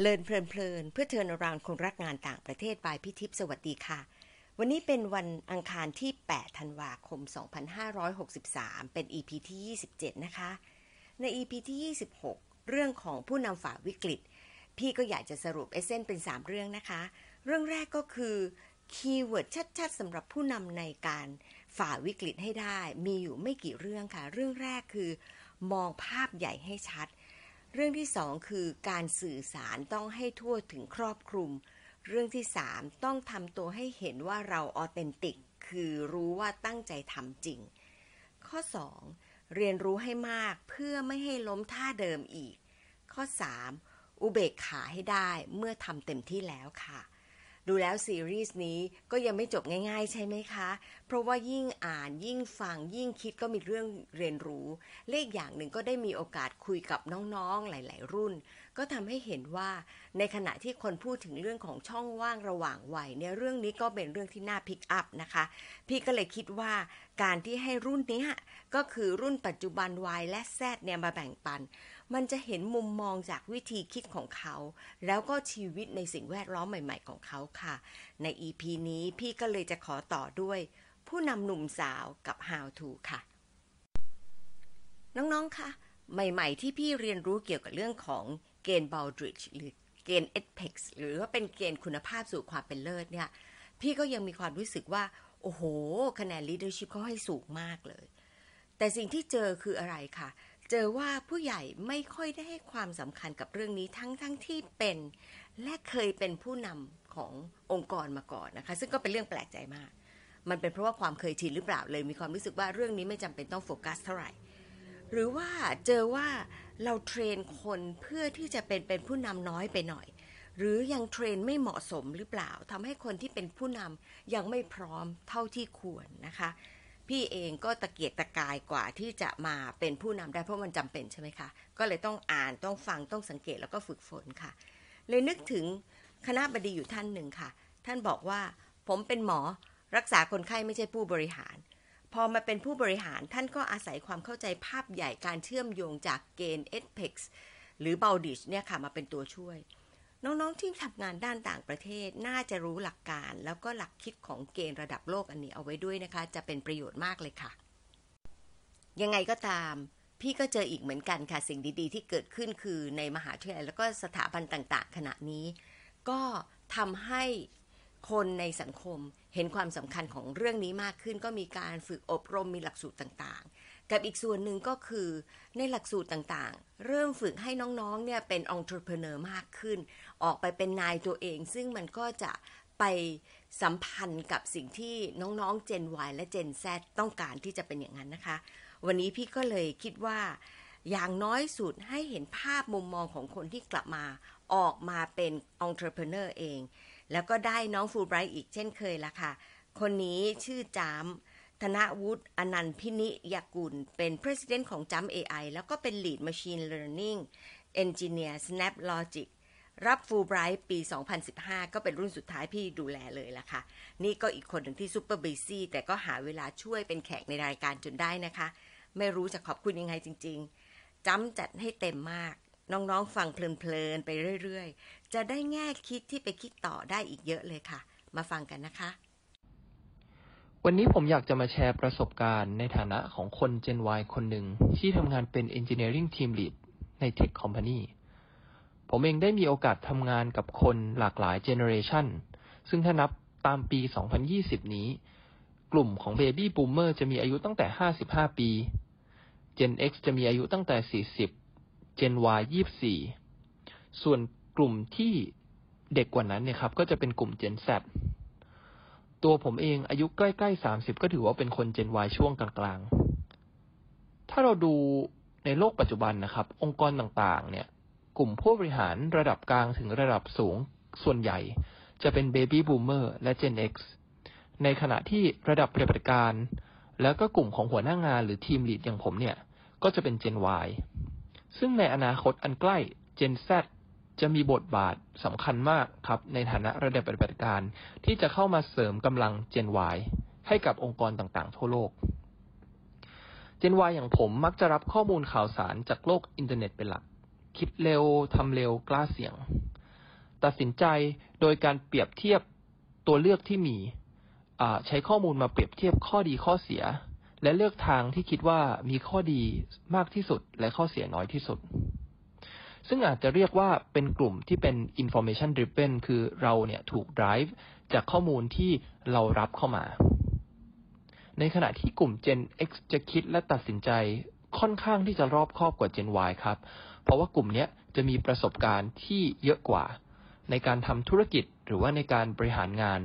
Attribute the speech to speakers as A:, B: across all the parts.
A: Learn เพลินเพลินเพื่อเทินรานคนรักงานต่างประเทศ by พี่ทิพย์สวัสดีค่ะ วันนี้เป็นวันอังคารที่ 8 ธันวาคม 2563 เป็น EP ที่ 27 นะคะ ใน EP ที่ 26 เรื่องของผู้นำฝ่าวิกฤต พี่ก็อยากจะสรุป essence เป็น 3 เรื่องนะคะ เรื่องแรกก็คือ keyword ชัดๆสำหรับผู้นำในการฝ่าวิกฤตให้ได้ มีอยู่ไม่กี่เรื่องค่ะ เรื่องแรกคือ มองภาพใหญ่ให้ชัดเเรื่องที่สองคือการสื่อสารต้องให้ทั่วถึงครอบคลุม เรื่องที่สามต้องทำตัวให้เห็นว่าเราออเทนติก คือรู้ว่าตั้งใจทำจริง ข้อสองเรียนรู้ให้มากเพื่อไม่ให้ล้มท่าเดิมอีก ข้อสามอุเบกขาให้ได้เมื่อทำเต็มที่แล้วค่ะ ดูแล้วซีรีส์นี้ก็ยังไม่จบง่ายๆ ใช่ไหมคะ เพราะว่ายิ่งอ่านยิ่งฟังยิ่งคิดก็มีเรื่องเรียนรู้ เลขอย่างหนึ่งก็ได้มีโอกาสคุยกับน้องๆหลาย ๆ รุ่น ก็ทำให้เห็นว่าในขณะที่คนพูดถึงเรื่องของช่องว่างระหว่างวัยเนี่ยเรื่องนี้ก็เป็นเรื่องที่น่าพิกอัพนะคะ พี่ก็เลยคิดว่าการที่ให้รุ่นนี้ก็คือรุ่นปัจจุบันวัยและแซดเนี่ยมาแบ่งปัน มันจะเห็นมุมมองจากวิธีคิดของเขา แล้วก็ชีวิตในสิ่งแวดล้อมใหม่ ๆ ของเขาค่ะ ใน EP นี้พี่ก็เลยจะขอต่อด้วย ผู้นำหนุ่มสาวกับ How to ค่ะ น้องๆค่ะ ใหม่ ๆ ที่พี่เรียนรู้เกี่ยวกับเรื่องของเกณฑ์บ a ลดริดหรือเกณฑ์เอ p e x หรือว่าเป็นเกณฑ์คุณภาพสู่ความเป็นเลิศเนี่ย พี่ก็ยังมีความรู้สึกว่า โอ้โห คะแนน leadership เขาให้สูงมากเลย แต่สิ่งที่เจอคืออะไรค่ะ เจอว่าผู้ใหญ่ไม่ค่อยได้ให้ความสำคัญกับเรื่องนี้ทั้งทั้งที่เป็น และเคยเป็นผู้นำขององค์กรมาก่อนนะคะ ซึ่งก็เป็นเรื่องแปลกใจมาก มันเป็นเพราะว่าความเคยชินหรือเปล่าเลยมีความรู้สึกว่าเรื่องนี้ไม่จำเป็นต้องโฟกัสเท่าไหร่หรือว่าเจอว่าเราเทรนคนเพื่อที่จะเป็นเป็นผู้นำน้อยไปหน่อย หรือยังเทรนไม่เหมาะสมหรือเปล่าทำให้คนที่เป็นผู้นำยังไม่พร้อมเท่าที่ควรนะคะ พี่เองก็ตะเกียกตะกายกว่าที่จะมาเป็นผู้นำได้เพราะมันจำเป็นใช่ไหมคะก็เลยต้องอ่านต้องฟังต้องสังเกตแล้วก็ฝึกฝนค่ะ เลยนึกถึงคณะบดีอยู่ท่านหนึ่งค่ะ ท่านบอกว่าผมเป็นหมอรักษาคนไข้ไม่ใช่ผู้บริหาร พอมาเป็นผู้บริหารท่านก็อาศัยความเข้าใจภาพใหญ่การเชื่อมโยงจากเกณฑ์ EDPEX หรือ b a l d i s เนี่ยค่ะมาเป็นตัวช่วย น้องๆที่ทำงานด้านต่างประเทศน่าจะรู้หลักการ แล้วก็หลักคิดของเกณฑ์ระดับโลกอันนี้เอาไว้ด้วยนะคะ จะเป็นประโยชน์มากเลยค่ะ ยังไงก็ตาม พี่ก็เจออีกเหมือนกันค่ะ สิ่งดีๆ ที่เกิดขึ้นคือในมหาวิทยาลัยแล้วก็สถาบันต่าง ๆ ขณะนี้ ก็ทำให้คนในสังคมเห็นความสำคัญของเรื่องนี้มากขึ้น ก็มีการฝึกอบรมมีหลักสูตรต่างๆ กับอีกส่วนหนึ่งก็คือในหลักสูตรต่างๆ เริ่มฝึกให้น้องๆเนี่ยเป็นองค์ประกอบมากขึ้น ออกไปเป็นนายตัวเอง ซึ่งมันก็จะไปสัมพันธ์กับสิ่งที่น้องๆ Gen Y และ Gen Z ต้องการที่จะเป็นอย่างนั้นนะคะ วันนี้พี่ก็เลยคิดว่า อย่างน้อยสุดให้เห็นภาพมุมมองของคนที่กลับมาออกมาเป็นองค์ประกอบเอง แล้วก็ได้น้องฟูไบรท์อีกเช่นเคยละค่ะ คนนี้ชื่อจาม ธนวุฒิอนันต์พินิยกุล เป็น President ของจัม AI แล้วก็เป็น Lead Machine Learning Engineer Snap Logic รับฟูไบรท์ปี 2015 ก็เป็นรุ่นสุดท้ายพี่ดูแลเลยล่ะค่ะ นี่ก็อีกคนหนึ่งที่ super busy แต่ก็หาเวลาช่วยเป็นแขกในรายการจนได้นะคะ ไม่รู้จะขอบคุณยังไงจริง ๆจำจัดให้เต็มมาก น้องๆฟังเพลินๆไปเรื่อยๆ จะได้แง่คิดที่ไปคิดต่อได้อีกเยอะเลยค่ะ มาฟังกันนะคะ
B: วันนี้ผมอยากจะมาแชร์ประสบการณ์ในฐานะของคน Gen Y คนหนึ่งที่ทำงานเป็น Engineering Team Lead ใน Tech Company ผมเองได้มีโอกาสทำงานกับคนหลากหลาย Generation ซึ่งถ้านับตามปี 2020 นี้ กลุ่มของ Baby Boomer จะมีอายุตั้งแต่ 55 ปี Gen X จะมีอายุตั้งแต่ 40 Gen Y ยี่สี่ส่วนกลุ่มที่เด็กกว่านั้นเนี่ยครับ ก็จะเป็นกลุ่ม Gen Z ตัวผมเองอายุใกล้ๆสามสิบก็ถือว่าเป็นคน Gen Y ช่วงกลางๆ ถ้าเราดูในโลกปัจจุบันนะครับ องค์กรต่างๆ เนี่ย กลุ่มผู้บริหารระดับกลางถึงระดับสูงส่วนใหญ่ จะเป็น Baby Boomer และ Gen X ในขณะที่ระดับปฏิบัติการ แล้วก็กลุ่มของหัวหน้างานหรือทีมลีดอย่างผมเนี่ย ก็จะเป็น Gen Y ซึ่งในอนาคตอันใกล้ Gen Z จะมีบทบาทสำคัญมากครับ ในฐานะระดับปฏิบัติการ ที่จะเข้ามาเสริมกำลัง Gen Y ให้กับองค์กรต่างๆ ทั่วโลก Gen Y อย่างผมมักจะรับข้อมูลข่าวสารจากโลกอินเทอร์เน็ตเป็นหลัก คิดเร็วทำเร็วกล้าเสี่ยง ตัดสินใจโดยการเปรียบเทียบตัวเลือกที่มีใช้ข้อมูลมาเปรียบเทียบข้อดีข้อเสีย และเลือกทางที่คิดว่ามีข้อดีมากที่สุดและข้อเสียน้อยที่สุด ซึ่งอาจจะเรียกว่าเป็นกลุ่มที่เป็น information driven คือเราเนี่ยถูก drive จากข้อมูลที่เรารับเข้ามา ในขณะที่กลุ่ม Gen X จะคิดและตัดสินใจค่อนข้างที่จะรอบคอบกว่า Gen Y ครับ เพราะว่ากลุ่มนี้จะมีประสบการณ์ที่เยอะกว่า ในการทำธุรกิจหรือว่าในการบริหารงาน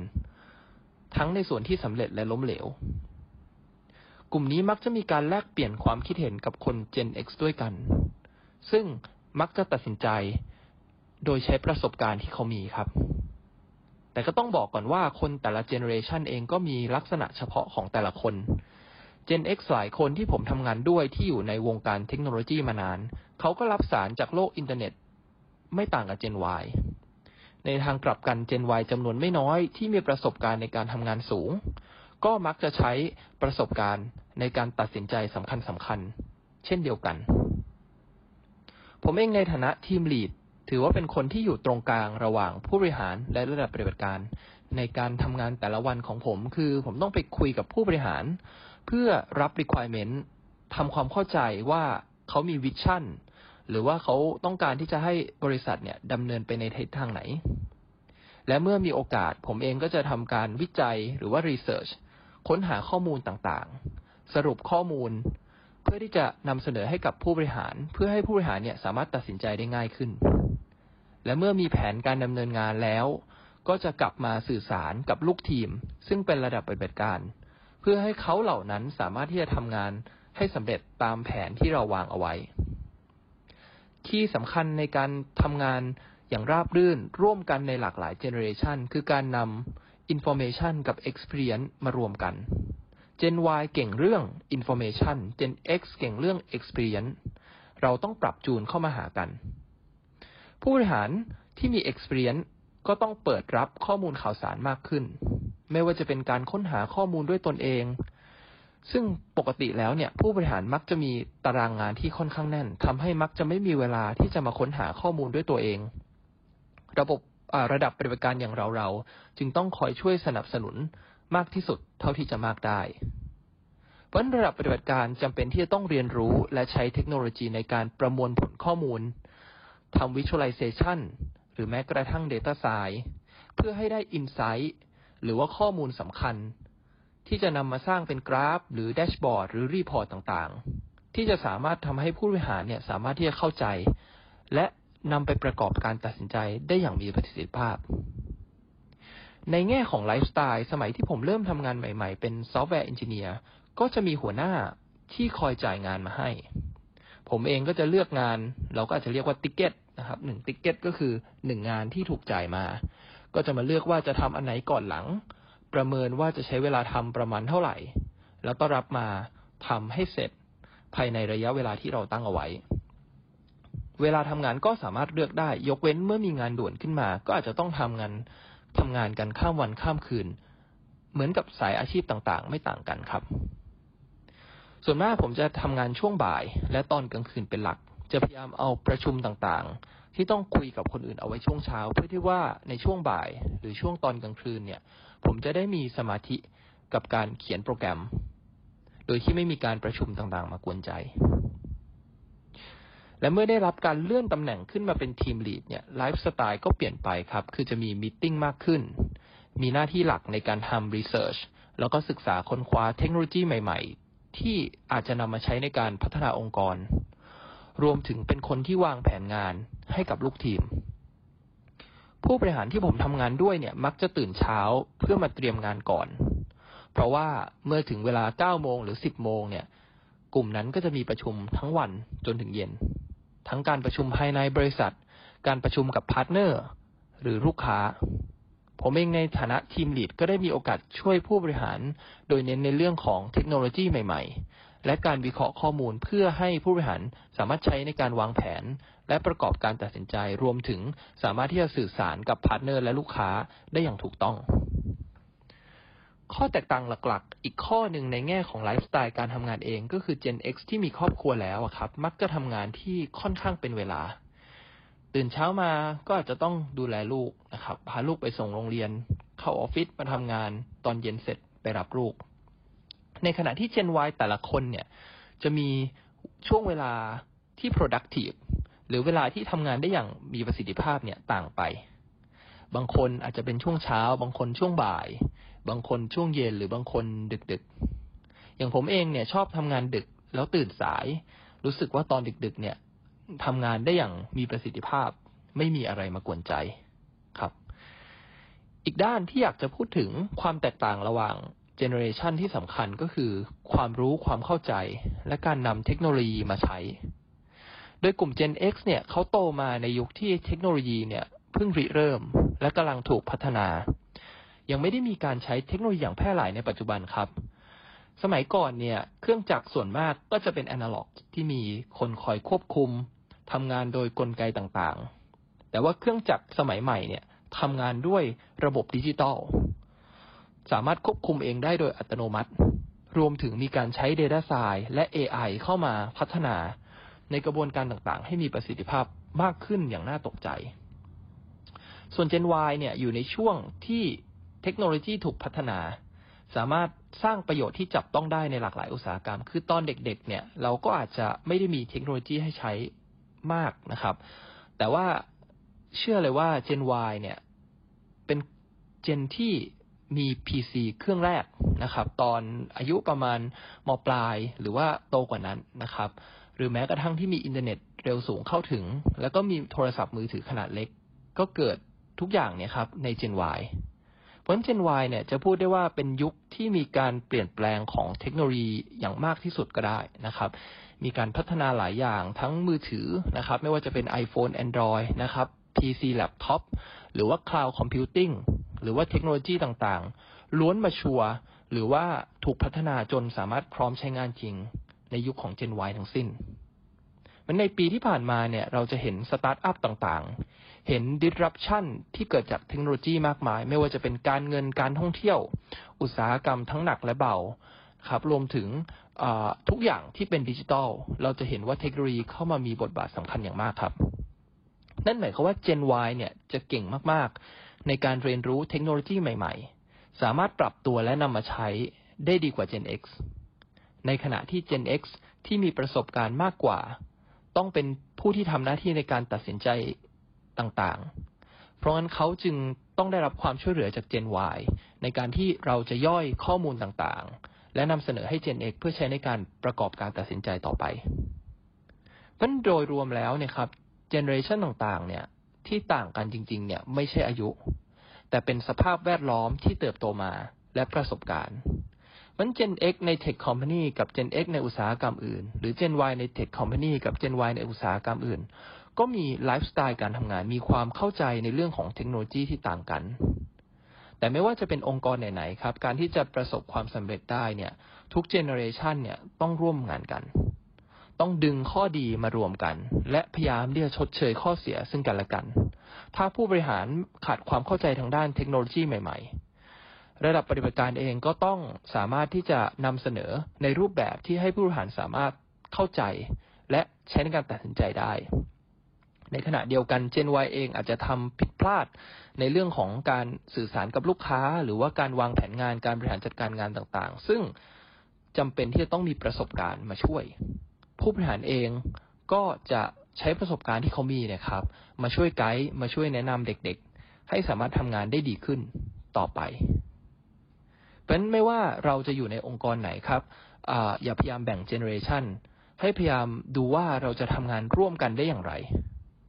B: ทั้งในส่วนที่สำเร็จและล้มเหลว กลุ่มนี้มักจะมีการแลกเปลี่ยนความคิดเห็นกับคน Gen X ด้วยกัน ซึ่ง มักจะตัดสินใจ โดยใช้ประสบการณ์ที่เขามีครับ แต่ก็ต้องบอกก่อนว่าคนแต่ละเจเนอเรชันเองก็มีลักษณะเฉพาะของแต่ละคน Gen X หลายคนที่ผมทำงานด้วยที่อยู่ในวงการเทคโนโลยีมานาน เขาก็รับสารจากโลกอินเทอร์เน็ต ไม่ต่างกับ Gen Y ในทางกลับกัน Gen Y จำนวนไม่น้อยที่มีประสบการณ์ในการทำงานสูง ก็มักจะใช้ประสบการณ์ในการตัดสินใจสำคัญสำคัญ เช่นเดียวกัน ผมเองในฐานะทีมลีดถือว่าเป็นคนที่อยู่ตรงกลางระหว่างผู้บริหารและระดับปฏิบัติการ ในการทำงานแต่ละวันของผม คือผมต้องไปคุยกับผู้บริหาร เพื่อรับ requirement ทำความเข้าใจว่าเขามีวิชั่นหรือว่าเขาต้องการที่จะให้บริษัทเนี่ยดำเนินไปในทิศทางไหน และเมื่อมีโอกาสผมเองก็จะทำการวิจัยหรือว่า research ค้นหาข้อมูลต่างๆ สรุปข้อมูล พื่อที่จะนำเสนอให้กับผู้บริหาร เพื่อให้ผู้บริหารเนี่ยสามารถตัดสินใจได้ง่ายขึ้น และเมื่อมีแผนการดำเนินงานแล้ว ก็จะกลับมาสื่อสารกับลูกทีม ซึ่งเป็นระดับปฏิบัติการ เพื่อให้เขาเหล่านั้นสามารถที่จะทำงานให้สำเร็จตามแผนที่เราวางเอาไว้ ที่สำคัญในการทำงานอย่างราบรื่นร่วมกันในหลากหลายเจเนอเรชันคือการนำ information กับ experience มารวมกัน Gen Y เก่งเรื่อง information Gen X เก่งเรื่อง experience เราต้องปรับจูนเข้ามาหากัน ผู้บริหารที่มี experience ก็ต้องเปิดรับข้อมูลข่าวสารมากขึ้น ไม่ว่าจะเป็นการค้นหาข้อมูลด้วยตนเอง ซึ่งปกติแล้วเนี่ยผู้บริหารมักจะมีตารางงานที่ค่อนข้างแน่นทำให้มักจะไม่มีเวลาที่จะมาค้นหาข้อมูลด้วยตัวเอง ระบบระดับปฏิบัติการอย่างเราเราจึงต้องคอยช่วยสนับสนุน มากที่สุดเท่าที่จะมากได้ เพราะระดับปฏิบัติการจำเป็นที่จะต้องเรียนรู้และใช้เทคโนโลยีในการประมวลผลข้อมูลทำ visualization หรือแม้กระทั่ง data science เพื่อให้ได้ insight หรือว่าข้อมูลสำคัญ ที่จะนำมาสร้างเป็นกราฟ หรือ dashboard หรือ report ต่างๆ ที่จะสามารถทำให้ผู้บริหารเนี่ยสามารถที่จะเข้าใจ และนำไปประกอบการตัดสินใจได้อย่างมีประสิทธิภาพ ในแง่ของไลฟ์สไตล์สมัยที่ผมเริ่มทำงานใหม่ ๆ เป็น software engineer ก็จะมีหัวหน้าที่คอยจ่ายงานมาให้ ผมเองก็จะเลือกงาน เราก็อาจจะเรียกว่า ticket นะครับหนึ่ง ticket ก็คือหนึ่งงานที่ถูกจ่ายมา ก็จะมาเลือกว่าจะทำอันไหนก่อนหลัง ประเมินว่าจะใช้เวลาทำประมาณเท่าไหร่ แล้วก็รับมาทำให้เสร็จภายในระยะเวลาที่เราตั้งเอาไว้ เวลาทำงานก็สามารถเลือกได้ ยกเว้นเมื่อมีงานด่วนขึ้นมา ก็อาจจะต้องทำงาน ทำงานกันข้ามวันข้ามคืน เหมือนกับสายอาชีพต่างๆ ไม่ต่างกันครับ ส่วนมากผมจะทำงานช่วงบ่าย และตอนกลางคืนเป็นหลัก จะพยายามเอาประชุมต่างๆ ที่ต้องคุยกับคนอื่นเอาไว้ช่วงเช้า เพื่อที่ว่าในช่วงบ่าย หรือช่วงตอนกลางคืนเนี่ย ผมจะได้มีสมาธิกับการเขียนโปรแกรม โดยที่ไม่มีการประชุมต่างๆ มากวนใจ และเมื่อได้รับการเลื่อนตำแหน่งขึ้นมาเป็นทีมลีดเนี่ยไลฟ์สไตล์ก็เปลี่ยนไปครับ คือจะมีมิ팅มากขึ้น มีหน้าที่หลักในการทำรีเสิร์ชแล้วก็ศึกษาค้นคว้าเทคโนโลยีใหม่ ๆ ที่อาจจะนำมาใช้ในการพัฒนาองค์กร รวมถึงเป็นคนที่วางแผนงานให้กับลูกทีม ผู้บริหารที่ผมทำงานด้วยเนี่ยมักจะตื่นเช้าเพื่อมาเตรียมงานก่อน เพราะว่าเมื่อถึงเวลา9โมงหรือ 10 โมงเนี่ย กลุ่มนั้นก็จะมีประชุมทั้งวันจนถึงเย็น ทั้งการประชุมภายในบริษัท การประชุมกับ partner หรือลูกค้า ผมเองในฐานะ team lead ก็ได้มีโอกาสช่วยผู้บริหาร โดยเน้นในเรื่องของเทคโนโลยีใหม่ ๆ และการวิเคราะห์ข้อมูลเพื่อให้ผู้บริหารสามารถใช้ในการวางแผน และประกอบการตัดสินใจรวมถึงสามารถที่จะสื่อสารกับ partner และลูกค้าได้อย่างถูกต้อง ข้อแตกต่างหลักๆ อีกข้อหนึ่งในแง่ของไลฟ์สไตล์การทำงานเองก็คือ Gen X ที่มีครอบครัวแล้วครับ มักจะทำงานที่ค่อนข้างเป็นเวลา ตื่นเช้ามาก็อาจจะต้องดูแลลูกนะครับ พาลูกไปส่งโรงเรียน เข้าออฟฟิศมาทำงาน ตอนเย็นเสร็จไปรับลูก ในขณะที่ Gen Y แต่ละคนเนี่ย จะมีช่วงเวลาที่ productive หรือเวลาที่ทำงานได้อย่างมีประสิทธิภาพเนี่ยต่างไป บางคนอาจจะเป็นช่วงเช้า บางคนช่วงบ่าย บางคนช่วงเย็นหรือบางคนดึกๆ อย่างผมเองเนี่ยชอบทำงานดึกแล้วตื่นสาย รู้สึกว่าตอนดึกๆ เนี่ยทำงานได้อย่างมีประสิทธิภาพ ไม่มีอะไรมากวนใจครับ อีกด้านที่อยากจะพูดถึงความแตกต่างระหว่างเจเนอเรชันที่สำคัญก็คือ ความรู้ความเข้าใจ และการนำเทคโนโลยีมาใช้ โดยกลุ่ม Gen X เนี่ยเขาโตมาในยุคที่เทคโนโลยีเนี่ยเพิ่งริเริ่ม และกำลังถูกพัฒนา ยังไม่ได้มีการใช้เทคโนโลยีอย่างแพร่หลายในปัจจุบันครับ สมัยก่อนเนี่ย เครื่องจักรส่วนมากก็จะเป็นแอนะล็อก ที่มีคนคอยควบคุมทำงานโดยกลไกต่างๆ แต่ว่าเครื่องจักรสมัยใหม่เนี่ยทำงานด้วยระบบดิจิตอลสามารถควบคุมเองได้โดยอัตโนมัติ รวมถึงมีการใช้ Data s c i e n c e และ AI เข้ามาพัฒนาในกระบวนการต่างๆ ให้มีประสิทธิภาพมากขึ้นอย่างน่าตกใจ ส่วน Gen Y เนี่ยอยู่ในช่วงที่ เทคโนโลยีถูกพัฒนา สามารถสร้างประโยชน์ที่จับต้องได้ในหลากหลายอุตสาหกรรม คือตอนเด็ก ๆ เนี่ย เราก็อาจจะไม่ได้มีเทคโนโลยีให้ใช้มากนะครับ แต่ว่าเชื่อเลยว่า Gen Y เนี่ย เป็นเจนที่มี PC เครื่องแรกนะครับ ตอนอายุประมาณมปลายหรือว่าโตกว่านั้นนะครับ หรือแม้กระทั่งที่มีอินเทอร์เน็ตเร็วสูงเข้าถึง แล้วก็มีโทรศัพท์มือถือขนาดเล็ก ก็เกิดทุกอย่างเนี่ยครับใน Gen Y ราะฉะนั้น Gen Y เนี่ยจะพูดได้ว่าเป็นยุคที่มีการเปลี่ยนแปลงของเทคโนโลยีอย่างมากที่สุดก็ได้นะครับ มีการพัฒนาหลายอย่างทั้งมือถือนะครับ ไม่ว่าจะเป็น iPhone Android นะครับ PC Laptop หรือว่า Cloud Computing หรือว่าเทคโนโลยีต่างๆ ล้วนมาชัวร์หรือว่าถูกพัฒนาจนสามารถพร้อมใช้งานจริง ในยุคของ Gen Y ทั้งสิ้นมันในปีที่ผ่านมาเนี่ยเราจะเห็นสตาร์ทอัพต่างๆ เห็น disruption ที่เกิดจากเทคโนโลยีมากมาย ไม่ว่าจะเป็นการเงินการท่องเที่ยว อุตสาหกรรมทั้งหนักและเบาครับรวมถึงทุกอย่างที่เป็นดิจิตอลเราจะเห็นว่าเทคโนโลยีเข้ามามีบทบาทสำคัญอย่างมากครับ นั่นหมายความว่า Gen Y เนี่ยจะเก่งมาก ๆ ในการเรียนรู้เทคโนโลยีใหม่ ๆ สามารถปรับตัวและนำมาใช้ได้ดีกว่า Gen X ในขณะที่ Gen X ที่มีประสบการณ์มากกว่า ต้องเป็นผู้ที่ทำหน้าที่ในการตัดสินใจ ต่างๆ เพราะงั้นเขาจึงต้องได้รับความช่วยเหลือจาก Gen Y ในการที่เราจะย่อยข้อมูลต่างๆ และนำเสนอให้ Gen X เพื่อใช้ในการประกอบการตัดสินใจต่อไปเพราะโดยรวมแล้วเนี่ยครับเจเนอเรชันต่างๆ เนี่ยที่ต่างกันจริง ๆ เนี่ยไม่ใช่อายุ แต่เป็นสภาพแวดล้อมที่เติบโตมาและประสบการณ์มัน Gen X ใน Tech Company กับ Gen X ในอุตสาหกรรมอื่น หรือ Gen Y ใน Tech Company กับ Gen Y ในอุตสาหกรรมอื่น ก็มีไลฟ์สไตล์การทำงาน มีความเข้าใจในเรื่องของเทคโนโลยีที่ต่างกัน แต่ไม่ว่าจะเป็นองค์กรไหนๆครับ การที่จะประสบความสำเร็จได้เนี่ย ทุกเจเนอเรชันเนี่ยต้องร่วมงานกัน ต้องดึงข้อดีมารวมกัน และพยายามที่จะชดเชยข้อเสียซึ่งกันและกัน ถ้าผู้บริหารขาดความเข้าใจทางด้านเทคโนโลยีใหม่ ๆระดับปฏิบัติการเองก็ต้องสามารถที่จะนำเสนอในรูปแบบที่ให้ผู้บริหารสามารถเข้าใจ และใช้ในการตัดสินใจได้ ในขณะเดียวกัน Gen Y เองอาจจะทำผิดพลาดในเรื่องของการสื่อสารกับลูกค้า หรือว่าการวางแผนงานการบริหารจัดการงานต่างๆ ซึ่งจำเป็นที่จะต้องมีประสบการณ์มาช่วย ผู้บริหารเองก็จะใช้ประสบการณ์ที่เขามีนะครับ มาช่วยไกด์มาช่วยแนะนำเด็กๆ ให้สามารถทำงานได้ดีขึ้นต่อไป เพราะนั้นไม่ว่าเราจะอยู่ในองค์กรไหนครับออย่าพยายามแบ่งเจเนอเรชันให้พยายามดูว่าเราจะทำงานร่วมกันได้อย่างไร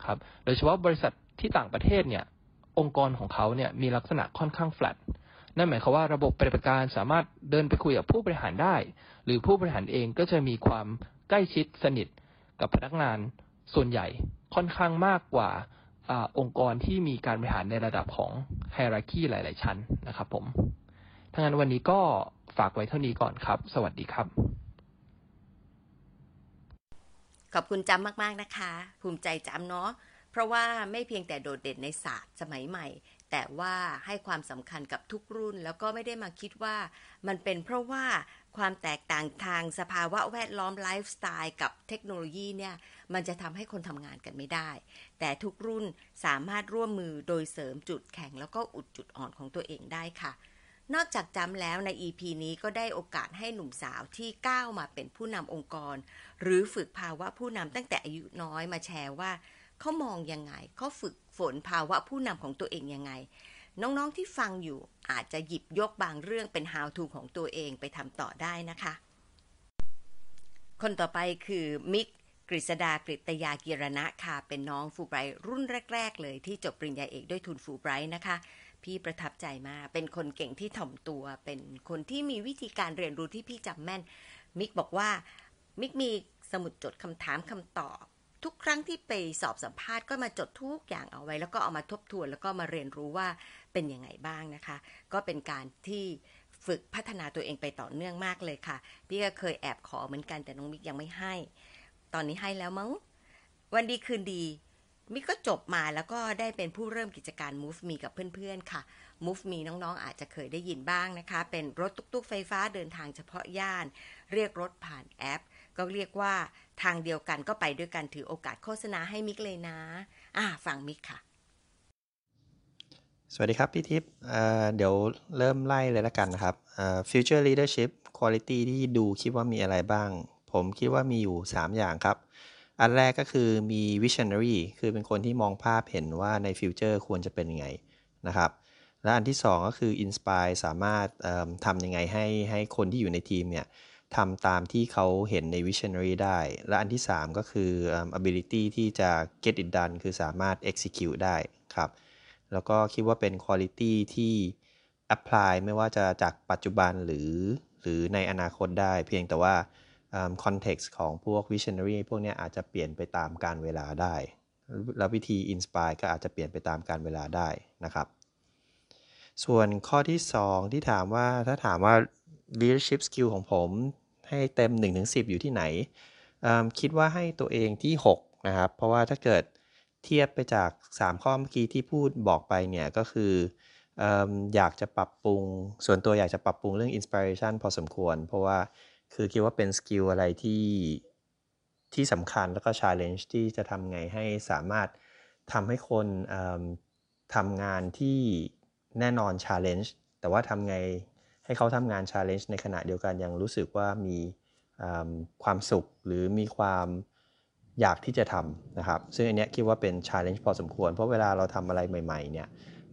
B: ครับ โดยเฉพาะบริษัทที่ต่างประเทศเนี่ย องค์กรของเขาเนี่ยมีลักษณะค่อนข้างแฟลตนั่นหมายความว่าระบบปฏิบัติการสามารถเดินไปคุยกับผู้บริหารได้ หรือผู้บริหารเองก็จะมีความใกล้ชิดสนิทกับพนักงานส่วนใหญ่ค่อนข้างมากกว่าอองค์กรที่มีการบริหารในระดับของไฮรักีหลาย ๆ ชั้นนะครับผมทั้งนั้นวันนี้ก็ฝากไว้เท่านี้ก่อนครับ สวัสดีครับ
A: ขอบคุณจำมากๆนะคะ ภูมิใจจำเนาะเพราะว่าไม่เพียงแต่โดดเด่นในศาสตร์สมัยใหม่ แต่ว่าให้ความสำคัญกับทุกรุ่น แล้วก็ไม่ได้มาคิดว่า มันเป็นเพราะว่าความแตกต่างทางสภาวะแวดล้อมไลฟ์สไตล์กับเทคโนโลยีเนี่ย มันจะทำให้คนทำงานกันไม่ได้ แต่ทุกรุ่นสามารถร่วมมือโดยเสริมจุดแข็งแล้วก็อุดจุดอ่อนของตัวเองได้ค่ะ นอกจากจำแล้วใน EP นี้ก็ได้โอกาสให้หนุ่มสาวที่ก้าวมาเป็นผู้นำองค์กร หรือฝึกภาวะผู้นำตั้งแต่อายุน้อยมาแชร์ว่าเขามองยังไงเขาฝึกฝนภาวะผู้นำของตัวเองยังไง น้องๆที่ฟังอยู่อาจจะหยิบยกบางเรื่องเป็น how to ของตัวเองไปทำต่อได้นะคะ คนต่อไปคือมิกกฤษดากฤตยากิรณะค่ะเป็นน้องฟูไบรท์รุ่นแรก ๆ เลยที่จบปริญญาเอกด้วยทุนฟูไบรท์นะคะ พี่ประทับใจมาก เป็นคนเก่งที่ถ่อมตัว เป็นคนที่มีวิธีการเรียนรู้ที่พี่จำแม่น มิกบอกว่า มิกมีสมุดจดคำถามคำตอบ ทุกครั้งที่ไปสอบสัมภาษณ์ก็มาจดทุกอย่างเอาไว้ แล้วก็เอามาทบทวน แล้วก็มาเรียนรู้ว่าเป็นยังไงบ้างนะคะ ก็เป็นการที่ฝึกพัฒนาตัวเองไปต่อเนื่องมากเลยค่ะ พี่ก็เคยแอบขอเหมือนกันแต่น้องมิกยังไม่ให้ ตอนนี้ให้แล้วมั้ง วันดีคืนดี มิกก็จบมาแล้วก็ได้เป็นผู้เริ่มกิจการ Move Me กับเพื่อนๆค่ะ Move Me น้องๆ อาจจะเคยได้ยินบ้างนะคะ เป็นรถตุ๊กๆไฟฟ้าเดินทางเฉพาะย่าน เรียกรถผ่านแอป ก็เรียกว่าทางเดียวกันก็ไปด้วยกันถือโอกาสโฆษณาให้มิกเลยนะ อ่าฟังมิกค่ะ
C: สวัสดีครับพี่ทิพย์เดี๋ยวเริ่มไล่เลยละกันนะครับเอ่อ future leadership quality ที่ดูคิดว่ามีอะไรบ้าง ผมคิดว่ามีอยู่ 3 อย่างครับ อันแรกก็คือมี visionary คือเป็นคนที่มองภาพเห็นว่าในฟิวเจอร์ควรจะเป็นยังไงนะครับ และอันที่ 2 ก็คือ inspire สามารถทำยังไงให้ให้คนที่อยู่ในทีมเนี่ยทำตามที่เขาเห็นใน visionary ได้ และอันที่ 3 ก็คือ ability ที่จะ get it done คือสามารถ execute ได้ครับ แล้วก็คิดว่าเป็น quality ที่ apply ไม่ว่าจะจากปัจจุบันหรือหรือในอนาคตได้เพียงแต่ว่า คอืม context ของพวก visionary พวกนี้อาจจะเปลี่ยนไปตามการเวลาได้ แล้ววิธี inspire ก็อาจจะเปลี่ยนไปตามการเวลาได้นะครับ ส่วนข้อที่ 2 ที่ถามว่าถ้าถามว่า leadership skill ของผมให้เต็ม 1-10 อยู่ที่ไหน คิดว่าให้ตัวเองที่ 6 นะครับ เพราะว่าถ้าเกิดเทียบไปจาก 3 ข้อเมื่อกี้ที่พูดบอกไปเนี่ยก็คือออยากจะปรับปรุง ส่วนตัวอยากจะปรับปรุงเรื่อง inspiration พอสมควร เพราะว่า คือคิดว่าเป็นสกิลอะไรที่ที่สำคัญแล้วก็ challenge ที่จะทำไงให้สามารถทำให้คนทำงานที่แน่นอน challenge แต่ว่าทำไงให้เขาทำงาน challenge ในขณะเดียวกันยังรู้สึกว่ามีความสุขหรือมีความอยากที่จะทำนะครับ ซึ่งอันนี้คิดว่าเป็น challenge พอสมควร เพราะเวลาเราทำอะไรใหม่ๆเนี่ย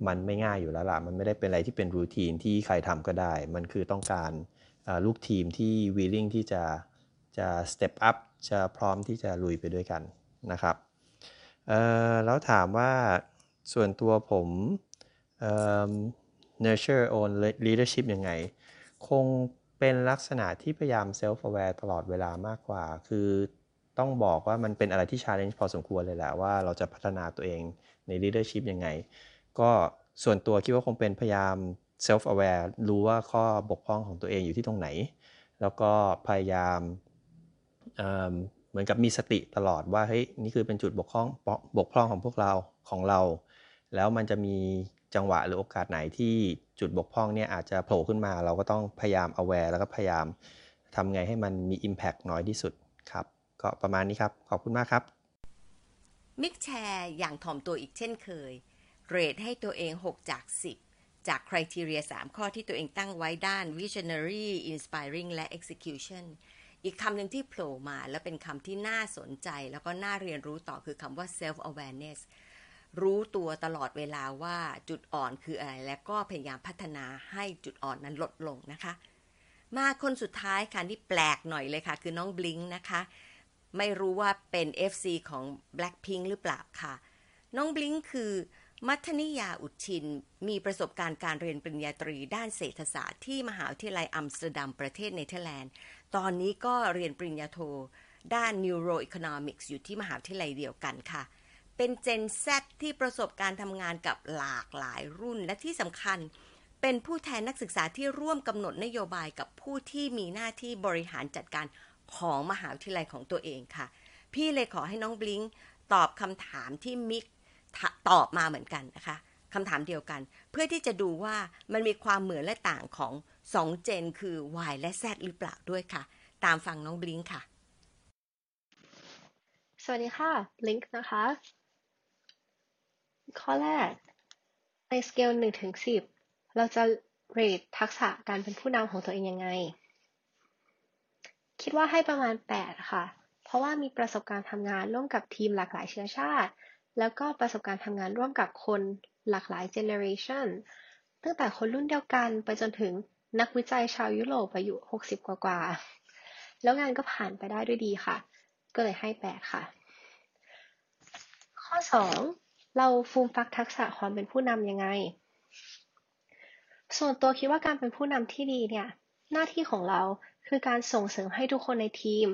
C: มันไม่ง่ายอยู่แล้วล่ะ มันไม่ได้เป็นอะไรที่เป็นรูทีนที่ใครทำก็ได้ มันคือต้องการ ลูกทีมที่ willing ที่จะจะ step up จะพร้อมที่จะลุยไปด้วยกันนะครับแล้วถามว่าส่วนตัวผมเอ่อ nurture own leadership ยังไง คงเป็นลักษณะที่พยายาม self aware ตลอดเวลามากกว่า คือต้องบอกว่ามันเป็นอะไรที่ challenge พอสมควรเลยแหละว่าเราจะพัฒนาตัวเองใน leadership ยังไง ก็ส่วนตัวคิดว่าคงเป็นพยายาม self aware รู้ว่าข้อบกพร่องของตัวเองอยู่ที่ตรงไหน แล้วก็พยายามเเหมือนกับมีสติตลอดว่าเฮ้ยนี่คือเป็นจุดบกพร่องบกพร่องของพวกเราของเรา แล้วมันจะมีจังหวะหรือโอกาสไหนที่จุดบกพร่องเนี่ยอาจจะโผล่ขึ้นมาเราก็ต้องพยายาม aware แล้วก็พยายามทำไงให้มันมี impact น้อยที่สุดครับ ก็ประมาณนี้ครับ ขอบคุณมากครับ
A: มิกแชร์อย่างถ่อมตัวอีกเช่นเคย เรทให้ตัวเอง 6 จาก 10 จากคุณทีเรีย3ข้อที่ตัวเองตั้งไว้ด้าน visionary inspiring และ execution อีกคำหนึ่งที่โผล่มาแล้วเป็นคำที่น่าสนใจ แล้วก็น่าเรียนรู้ต่อคือคำว่า self awareness รู้ตัวตลอดเวลาว่าจุดอ่อนคืออะไร และก็พยายามพัฒนาให้จุดอ่อนนั้นลดลงนะคะ มาคนสุดท้ายค่ะที่แปลกหน่อยเลยค่ะ คือน้องบลิงนะคะ ไม่รู้ว่าเป็น FC ของ Blackpink หรือเปล่าค่ะ น้องบลิงคือ มัทนิยาอุชิน มีประสบการณ์การเรียนปริญญาตรีด้านเศรษฐศาสตร์ที่มหาวิทยาลัยอัมสเตอร์ดัมประเทศเนเธอร์แลนด์ ตอนนี้ก็เรียนปริญญาโท ด้าน Neuroeconomics อยู่ที่มหาวิทยาลัยเดียวกันค่ะ เป็นเจน Z ที่ประสบการณ์ทำงานกับหลากหลายรุ่นและที่สำคัญ เป็นผู้แทนนักศึกษาที่ร่วมกำหนดนโยบายกับผู้ที่มีหน้าที่บริหารจัดการของมหาวิทยาลัยของตัวเองค่ะ พี่เลยขอให้น้องบลิงตอบคำถามที่มิก ตอบมาเหมือนกันนะคะคำถามเดียวกัน เพื่อที่จะดูว่ามันมีความเหมือนและต่างของสองเจนคือ Y และ Z หรือเปล่าด้วยค่ะ ตามฟังน้องบลิงค่ะ
D: สวัสดีค่ะ Blink นะคะ ข้อแรก ในสเกล1ถึง10 เราจะเรททักษะการเป็นผู้นำของตัวเองยังไง คิดว่าให้ประมาณ 8 ค่ะ เพราะว่ามีประสบการณ์ทำงานร่วมกับทีมหลากหลายเชื้อชาติ แล้วก็ประสบการณ์ทำงานร่วมกับคนหลากหลายเจเนอเรชันตั้งแต่คนรุ่นเดียวกันไปจนถึงนักวิจัยชาวยุโรปอายุ 60 กว่าๆแล้วงานก็ผ่านไปได้ด้วยดีค่ะ ก็เลยให้ 8 ค่ะ ข้อ 2 เราฟูมฟักทักษะความเป็นผู้นำยังไง ส่วนตัวคิดว่าการเป็นผู้นำที่ดีเนี่ย หน้าที่ของเราคือการส่งเสริมให้ทุกคนในทีม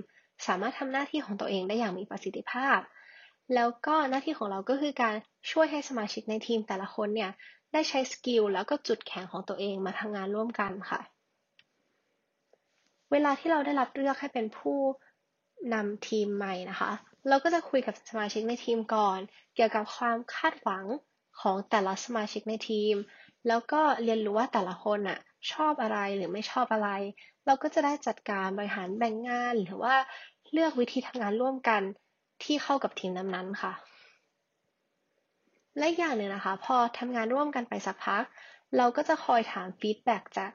D: สามารถทำหน้าที่ของตัวเองได้อย่างมีประสิทธิภาพ แล้วก็หน้าที่ของเราก็คือการช่วยให้สมาชิกในทีมแต่ละคนเนี่ยได้ใช้ skill แล้วก็จุดแข็งของตัวเองมาทำงานร่วมกันค่ะ เวลาที่เราได้รับเลือกให้เป็นผู้นำทีมใหม่นะคะ เราก็จะคุยกับสมาชิกในทีมก่อน เกี่ยวกับความคาดหวังของแต่ละสมาชิกในทีม แล้วก็เรียนรู้ว่าแต่ละคนอะชอบอะไรหรือไม่ชอบอะไร เราก็จะได้จัดการบริหารแบ่งงานหรือว่าเลือกวิธีทำงานร่วมกัน ที่เข้ากับทีมนั้นๆค่ะ และอย่างหนึ่งนะคะ พอทำงานร่วมกันไปสักพัก เราก็จะคอยถามฟีดแบ็จาก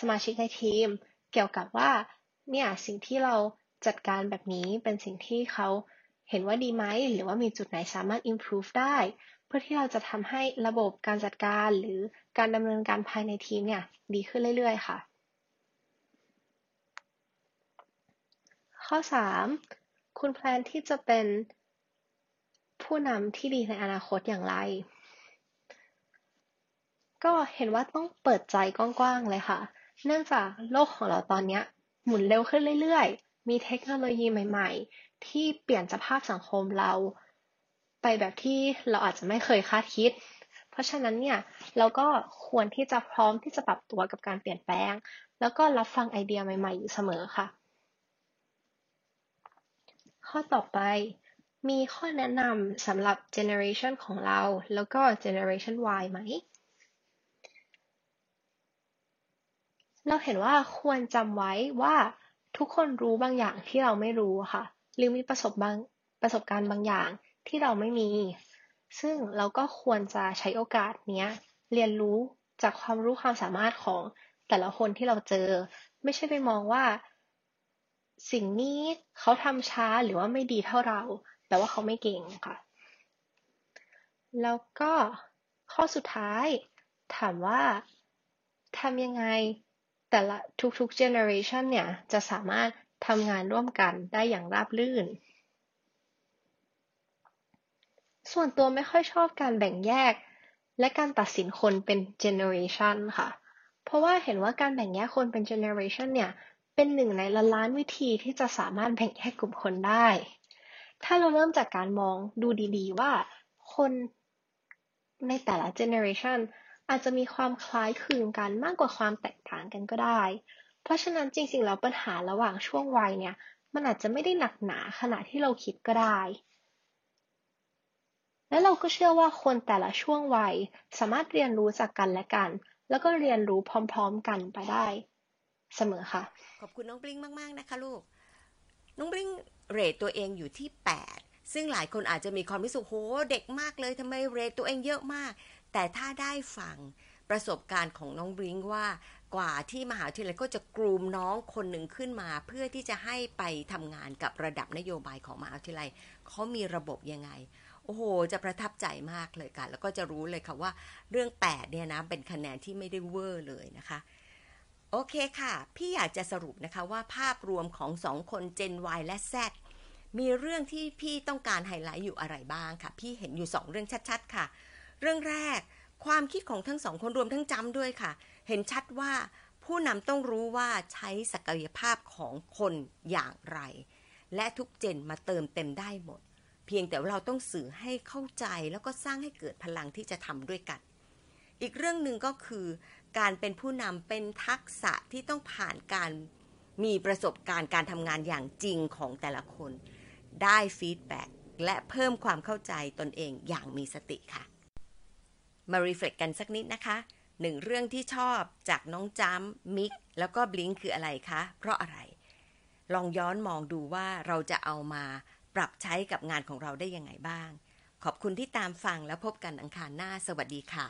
D: สมาชิกในทีม เกี่ยวกับว่าเนี่ยสิ่งที่เราจัดการแบบนี้เป็นสิ่งที่เขาเห็นว่าดีไหม หรือว่ามีจุดไหนสามารถ improve ได้ เพื่อที่เราจะทำให้ระบบการจัดการหรือการดำเนินการภายในทีมเนี่ยดีขึ้นเรื่อย ๆ ค่ะ ข้อ 3 คุณแพลนที่จะเป็นผู้นำที่ดีในอนาคตอย่างไร ก็เห็นว่าต้องเปิดใจกว้างๆเลยค่ะ เนื่องจากโลกของเราตอนนี้หมุนเร็วขึ้นเรื่อยๆ มีเทคโนโลยีใหม่ๆ ที่เปลี่ยนสภาพสังคมเรา ไปแบบที่เราอาจจะไม่เคยคาดคิด เพราะฉะนั้นเนี่ยเราก็ควรที่จะพร้อมที่จะปรับตัวกับการเปลี่ยนแปลง แล้วก็รับฟังไอเดียใหม่ๆอยู่เสมอค่ะ ข้อต่อไป มีข้อแนะนำสำหรับ generation ของเรา แล้วก็ generation Y ไหม เราเห็นว่าควรจำไว้ว่าทุกคนรู้บางอย่างที่เราไม่รู้ค่ะ หรือมีประสบบางประสบการณ์บางอย่างที่เราไม่มี ซึ่งเราก็ควรจะใช้โอกาสเนี้ย เรียนรู้จากความรู้ความสามารถของแต่ละคนที่เราเจอ ไม่ใช่ไปมองว่า สิ่งนี้เขาทำช้าหรือว่าไม่ดีเท่าเรา แต่ว่าเขาไม่เก่งค่ะ แล้วก็ข้อสุดท้ายถามว่าทำยังไงแต่ละทุกๆ generation เนี่ย จะสามารถทำงานร่วมกันได้อย่างราบรื่น ส่วนตัวไม่ค่อยชอบการแบ่งแยก และการตัดสินคนเป็น generation ค่ะ เพราะว่าเห็นว่าการแบ่งแยกคนเป็น generation เนี่ย เป็นหนึ่งในล้านล้านวิธีที่จะสามารถแบ่งแยกกลุ่มคนได้ ถ้าเราเริ่มจากการมองดูดีๆ ว่าคนในแต่ละเจเนอเรชันอาจจะมีความคล้ายคลึงกันมากกว่าความแตกต่างกันก็ได้ เพราะฉะนั้นจริงๆแล้วปัญหาระหว่างช่วงวัยเนี่ย มันอาจจะไม่ได้หนักหนาขนาดที่เราคิดก็ได้ และเราก็เชื่อว่าคนแต่ละช่วงวัยสามารถเรียนรู้จากกันและกัน แล้วก็เรียนรู้พร้อม ๆ กันไปได้ เสมอค่ะ
A: ขอบคุณน้องบลิงมาก ๆ นะคะลูก น้องบลิงเรทตัวเองอยู่ที่ 8 ซึ่งหลายคนอาจจะมีความรู้สึกโหเด็กมากเลยทำไม rate ตัวเองเยอะมาก แต่ถ้าได้ฟังประสบการณ์ของน้องบลิงว่ากว่าที่มหาวิทยาลัยก็จะ groom น้องคนหนึ่งขึ้นมา เพื่อที่จะให้ไปทำงานกับระดับนโยบายของมหาวิทยาลัยเขามีระบบยังไงโอ้โห จะประทับใจมากเลยกันแล้วก็จะรู้เลยค่ะว่าเรื่อง 8 เนี่ยนะ เป็นคะแนนที่ไม่ได้เวอร์เลยนะคะ โอเคค่ะ พี่อยากจะสรุปนะคะว่าภาพรวมของสองคน Gen Y และ Z มีเรื่องที่พี่ต้องการไฮไลท์อยู่อะไรบ้างค่ะ พี่เห็นอยู่สองเรื่องชัดๆค่ะ เรื่องแรก ความคิดของทั้งสองคนรวมทั้งจำด้วยค่ะ เห็นชัดว่าผู้นำต้องรู้ว่าใช้ศักยภาพของคนอย่างไร และทุกเจนมาเติมเต็มได้หมด เพียงแต่ว่าเราต้องสื่อให้เข้าใจแล้วก็สร้างให้เกิดพลังที่จะทำด้วยกัน อีกเรื่องหนึ่งก็คือ การเป็นผู้นำเป็นทักษะที่ต้องผ่านการมีประสบการณ์การทำงานอย่างจริงของแต่ละคน ได้ feedback และเพิ่มความเข้าใจตนเองอย่างมีสติค่ะ มา reflect กันสักนิดนะคะหนึ่งเรื่องที่ชอบจากน้องจัมมิก แล้วก็บลิงคืออะไรคะ เพราะอะไร ลองย้อนมองดูว่าเราจะเอามาปรับใช้กับงานของเราได้ยังไงบ้าง ขอบคุณที่ตามฟังแล้วพบกันอังคารหน้า สวัสดีค่ะ